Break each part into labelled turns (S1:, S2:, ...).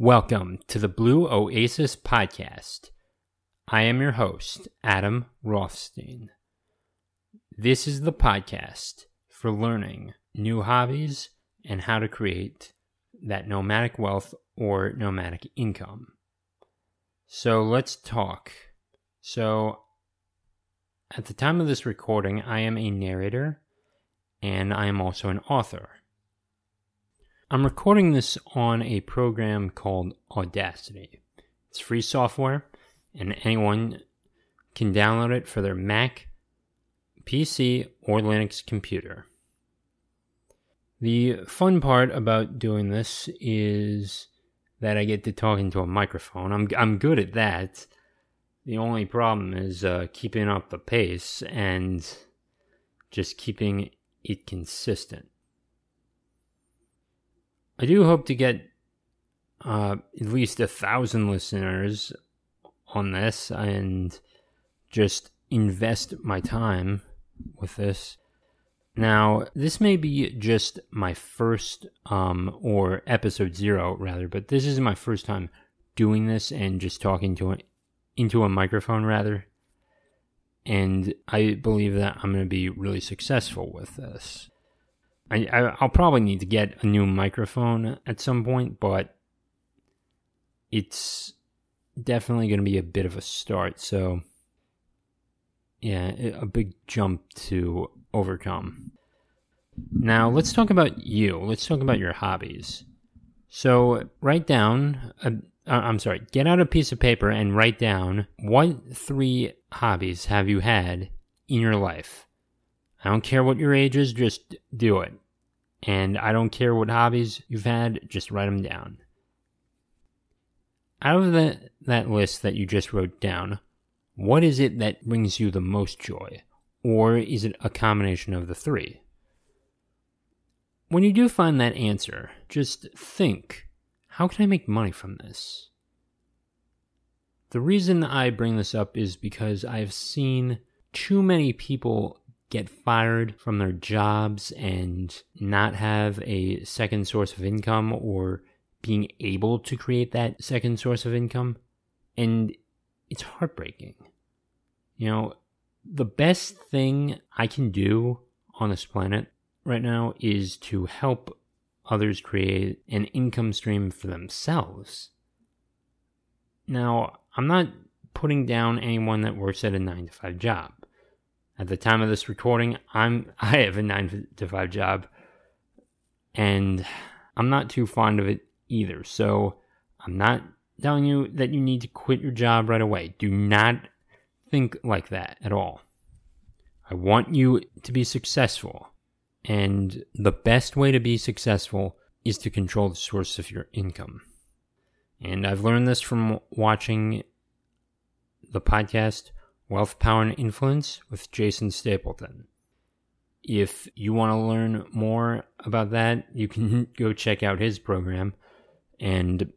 S1: Welcome to the Blue Oasis Podcast. I am your host, Adam Rothstein. This is the podcast for learning new hobbies and how to create that nomadic wealth or nomadic income. So let's talk. So, at the time of this recording, I am a narrator and I am also an author. I'm recording this on a program called Audacity. It's free software, and anyone can download it for their Mac, PC, or Linux computer. The fun part about doing this is that I get to talk into a microphone. I'm I'm good at that. The only problem is uh, keeping up the pace and just keeping it consistent. I do hope to get uh, at least a thousand listeners on this and just invest my time with this. Now, this may be just my first, um, or episode zero rather, but this is my first time doing this and just talking to into a microphone rather. And I believe that I'm going to be really successful with this. I, I will probably need to get a new microphone at some point, but it's definitely going to be a bit of a start. So, yeah, a big jump to overcome. Now, let's talk about you. Let's talk about your hobbies. So, write down, a, uh, I'm sorry, get out a piece of paper and write down what three hobbies have you had in your life. I don't care what your age is, just do it. And I don't care what hobbies you've had, just write them down. Out of the, that list that you just wrote down, what is it that brings you the most joy? Or is it a combination of the three? When you do find that answer, just think how can I make money from this? The reason I bring this up is because I've seen too many people get fired from their jobs and not have a second source of income or being able to create that second source of income. And it's heartbreaking. You know, the best thing I can do on this planet right now is to help others create an income stream for themselves. Now, I'm not putting down anyone that works at a 9 to 5 job. At the time of this recording, I'm I have a 9 to 5 job and I'm not too fond of it either. So, I'm not telling you that you need to quit your job right away. Do not think like that at all. I want you to be successful. And the best way to be successful is to control the source of your income. And I've learned this from watching the podcast Wealth, Power, and Influence with Jason Stapleton. If you want to learn more about that, you can go check out his program, and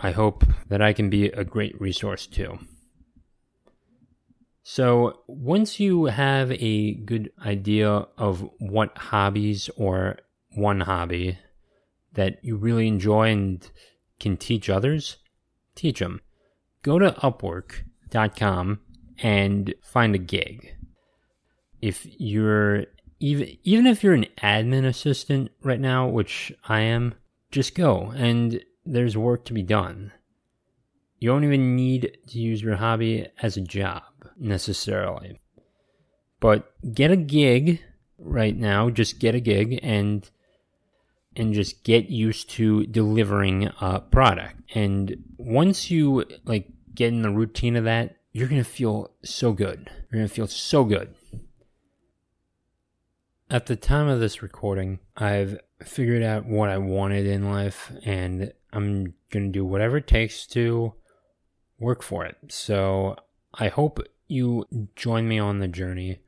S1: I hope that I can be a great resource too. So, once you have a good idea of what hobbies or one hobby that you really enjoy and can teach others, teach them. Go to upwork.com and find a gig. If you're even even if you're an admin assistant right now, which I am, just go and there's work to be done. You don't even need to use your hobby as a job necessarily. But get a gig right now, just get a gig and and just get used to delivering a product. And once you like get in the routine of that, you're going to feel so good. You're going to feel so good. At the time of this recording, I've figured out what I wanted in life and I'm going to do whatever it takes to work for it. So I hope you join me on the journey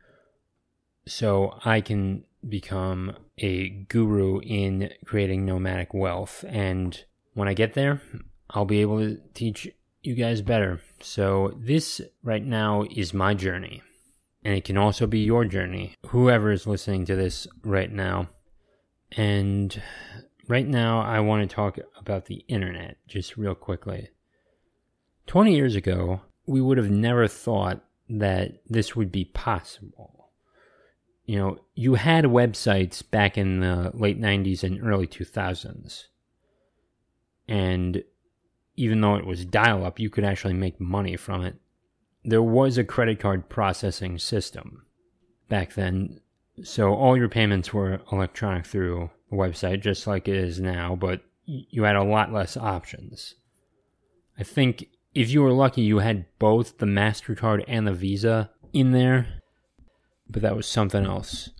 S1: so I can become a guru in creating nomadic wealth. And when I get there, I'll be able to teach you guys better. So, this right now is my journey, and it can also be your journey, whoever is listening to this right now. And right now I want to talk about the internet just real quickly. 20 years ago, we would have never thought that this would be possible. You know, you had websites back in the late 90s and early 2000s. And even though it was dial up, you could actually make money from it. There was a credit card processing system back then. So all your payments were electronic through the website, just like it is now, but you had a lot less options. I think if you were lucky, you had both the MasterCard and the Visa in there, but that was something else.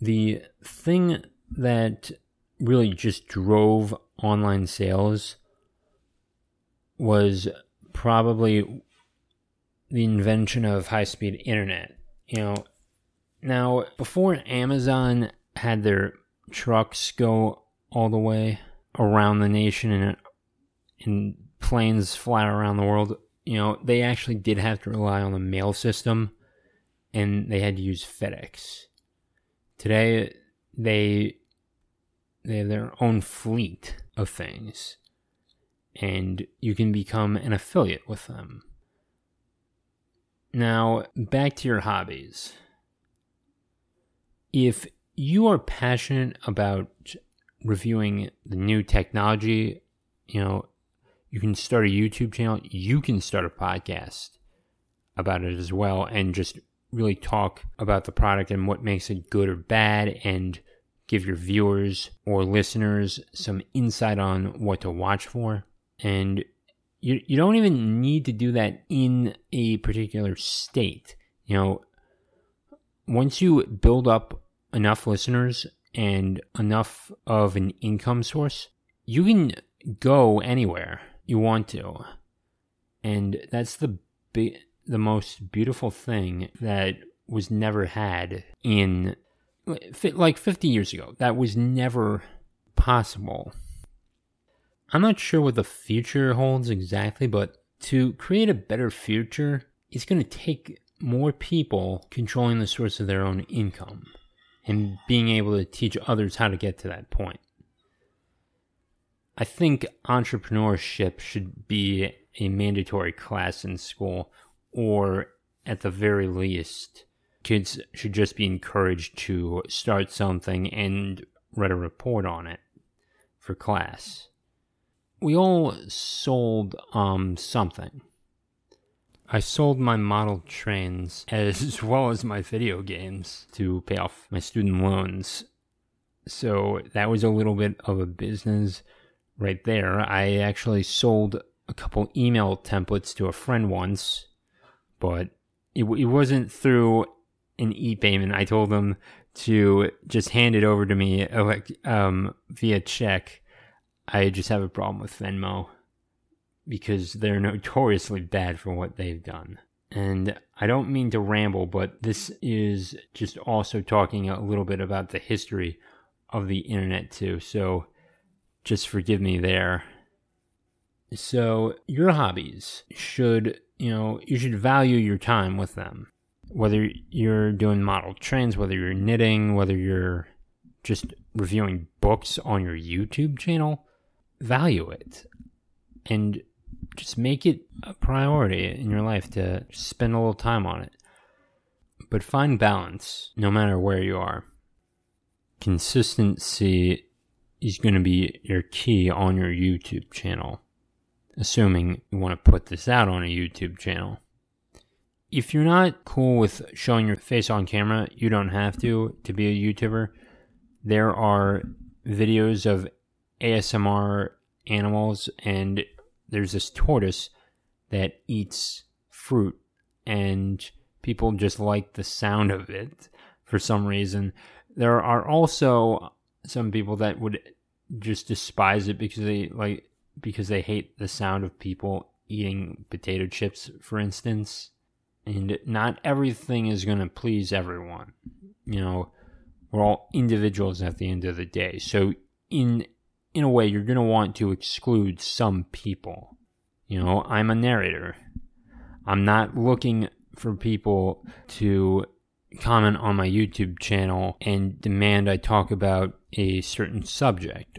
S1: The thing that really just drove online sales was probably the invention of high speed internet. You know, now before Amazon had their trucks go all the way around the nation and in planes fly around the world, you know, they actually did have to rely on the mail system and they had to use FedEx. Today they they have their own fleet of things and you can become an affiliate with them. Now, back to your hobbies. If you are passionate about reviewing the new technology, you know, you can start a YouTube channel, you can start a podcast about it as well and just really talk about the product and what makes it good or bad and give your viewers or listeners some insight on what to watch for. And you, you don't even need to do that in a particular state. You know, once you build up enough listeners and enough of an income source, you can go anywhere you want to. And that's the the most beautiful thing that was never had in like 50 years ago. That was never possible. I'm not sure what the future holds exactly, but to create a better future, it's going to take more people controlling the source of their own income and being able to teach others how to get to that point. I think entrepreneurship should be a mandatory class in school, or at the very least, kids should just be encouraged to start something and write a report on it for class we all sold um something. I sold my model trains as well as my video games to pay off my student loans. So that was a little bit of a business right there. I actually sold a couple email templates to a friend once, but it, it wasn't through an e-payment. I told them to just hand it over to me um, via check I just have a problem with Venmo because they're notoriously bad for what they've done. And I don't mean to ramble, but this is just also talking a little bit about the history of the internet too. So just forgive me there. So your hobbies should, you know, you should value your time with them. Whether you're doing model trains, whether you're knitting, whether you're just reviewing books on your YouTube channel, value it and just make it a priority in your life to spend a little time on it. But find balance no matter where you are. Consistency is going to be your key on your YouTube channel, assuming you want to put this out on a YouTube channel. If you're not cool with showing your face on camera, you don't have to to be a YouTuber. There are videos of ASMR animals, and there's this tortoise that eats fruit, and people just like the sound of it for some reason. There are also some people that would just despise it because they like because they hate the sound of people eating potato chips, for instance. And not everything is going to please everyone. You know, we're all individuals at the end of the day. So, in in a way, you're going to want to exclude some people. You know, I'm a narrator. I'm not looking for people to comment on my YouTube channel and demand I talk about a certain subject.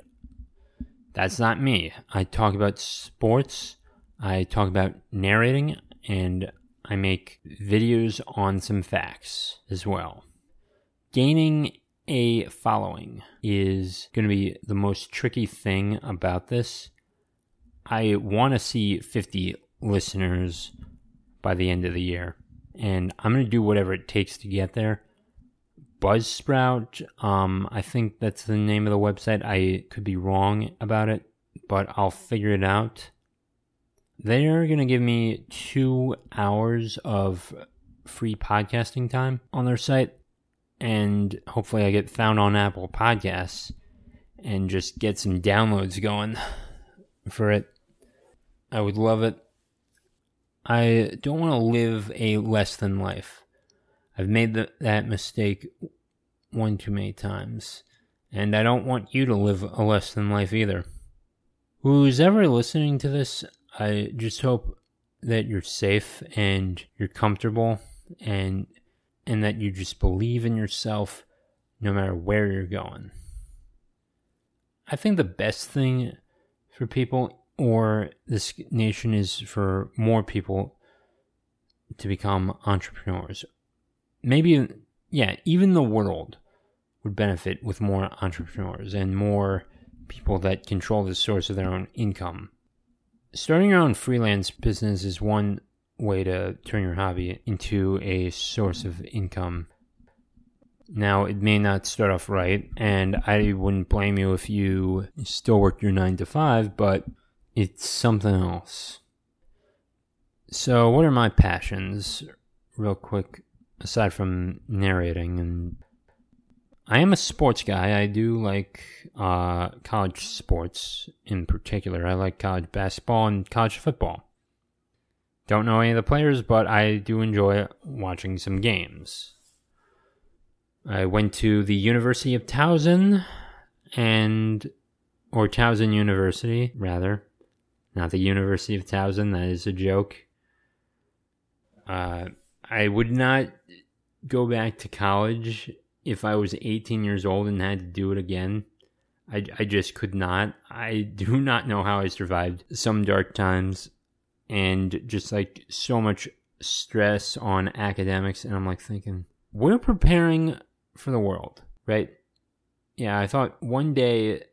S1: That's not me. I talk about sports, I talk about narrating, and I make videos on some facts as well. Gaining a following is going to be the most tricky thing about this. I want to see 50 listeners by the end of the year, and I'm going to do whatever it takes to get there. Buzzsprout, um, I think that's the name of the website. I could be wrong about it, but I'll figure it out. They're going to give me two hours of free podcasting time on their site and hopefully I get found on Apple Podcasts and just get some downloads going for it. I would love it. I don't want to live a less than life. I've made the, that mistake one too many times, and I don't want you to live a less than life either. Who's ever listening to this, I just hope that you're safe and you're comfortable and and that you just believe in yourself no matter where you're going. I think the best thing for people or this nation is for more people to become entrepreneurs. Maybe, yeah, even the world would benefit with more entrepreneurs and more people that control the source of their own income. Starting your own freelance business is one way to turn your hobby into a source of income. Now, it may not start off right, and I wouldn't blame you if you still work your 9 to 5, but it's something else. So, what are my passions, real quick, aside from narrating? And I am a sports guy. I do like uh, college sports in particular. I like college basketball and college football. Don't know any of the players, but I do enjoy watching some games. I went to the University of Towson and or Towson University, rather. Not the University of Towson, that is a joke. Uh, I would not go back to college if I was 18 years old and had to do it again. I, I just could not. I do not know how I survived some dark times and just like so much stress on academics. And I'm like thinking, we're preparing for the world, right? Yeah, I thought one day,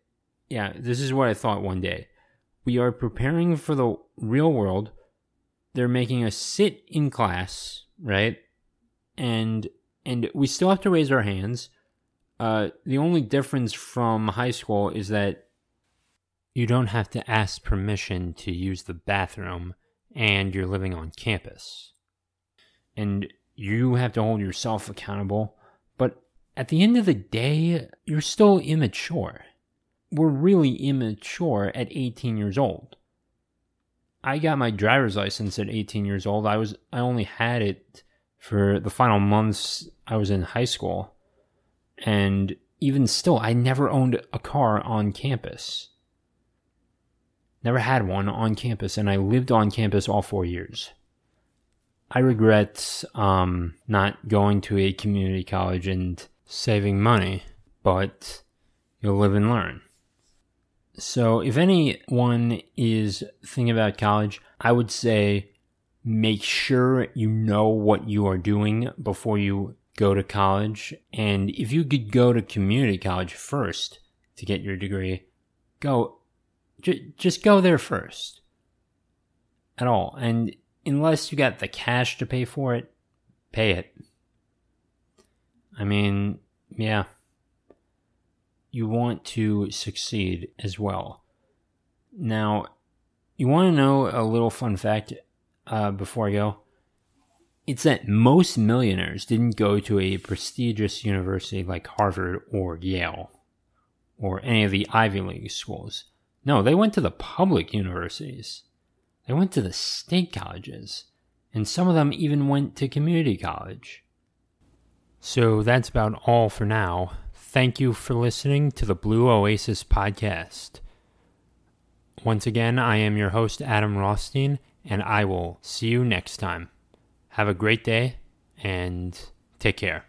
S1: yeah, this is what I thought one day. We are preparing for the real world. They're making us sit in class, right? And and we still have to raise our hands. Uh, the only difference from high school is that you don't have to ask permission to use the bathroom and you're living on campus. And you have to hold yourself accountable. But at the end of the day, you're still immature. We're really immature at 18 years old. I got my driver's license at 18 years old. I was I only had it for the final months I was in high school. And even still, I never owned a car on campus. Never had one on campus, and I lived on campus all four years. I regret um, not going to a community college and saving money, but you'll live and learn. So, if anyone is thinking about college, I would say make sure you know what you are doing before you go to college. And if you could go to community college first to get your degree, go J- just go there first. At all. And unless you got the cash to pay for it, pay it. I mean, yeah. You want to succeed as well. Now, you want to know a little fun fact uh, before I go? It's that most millionaires didn't go to a prestigious university like Harvard or Yale or any of the Ivy League schools. No, they went to the public universities. They went to the state colleges. And some of them even went to community college. So that's about all for now. Thank you for listening to the Blue Oasis podcast. Once again, I am your host, Adam Rothstein, and I will see you next time. Have a great day and take care.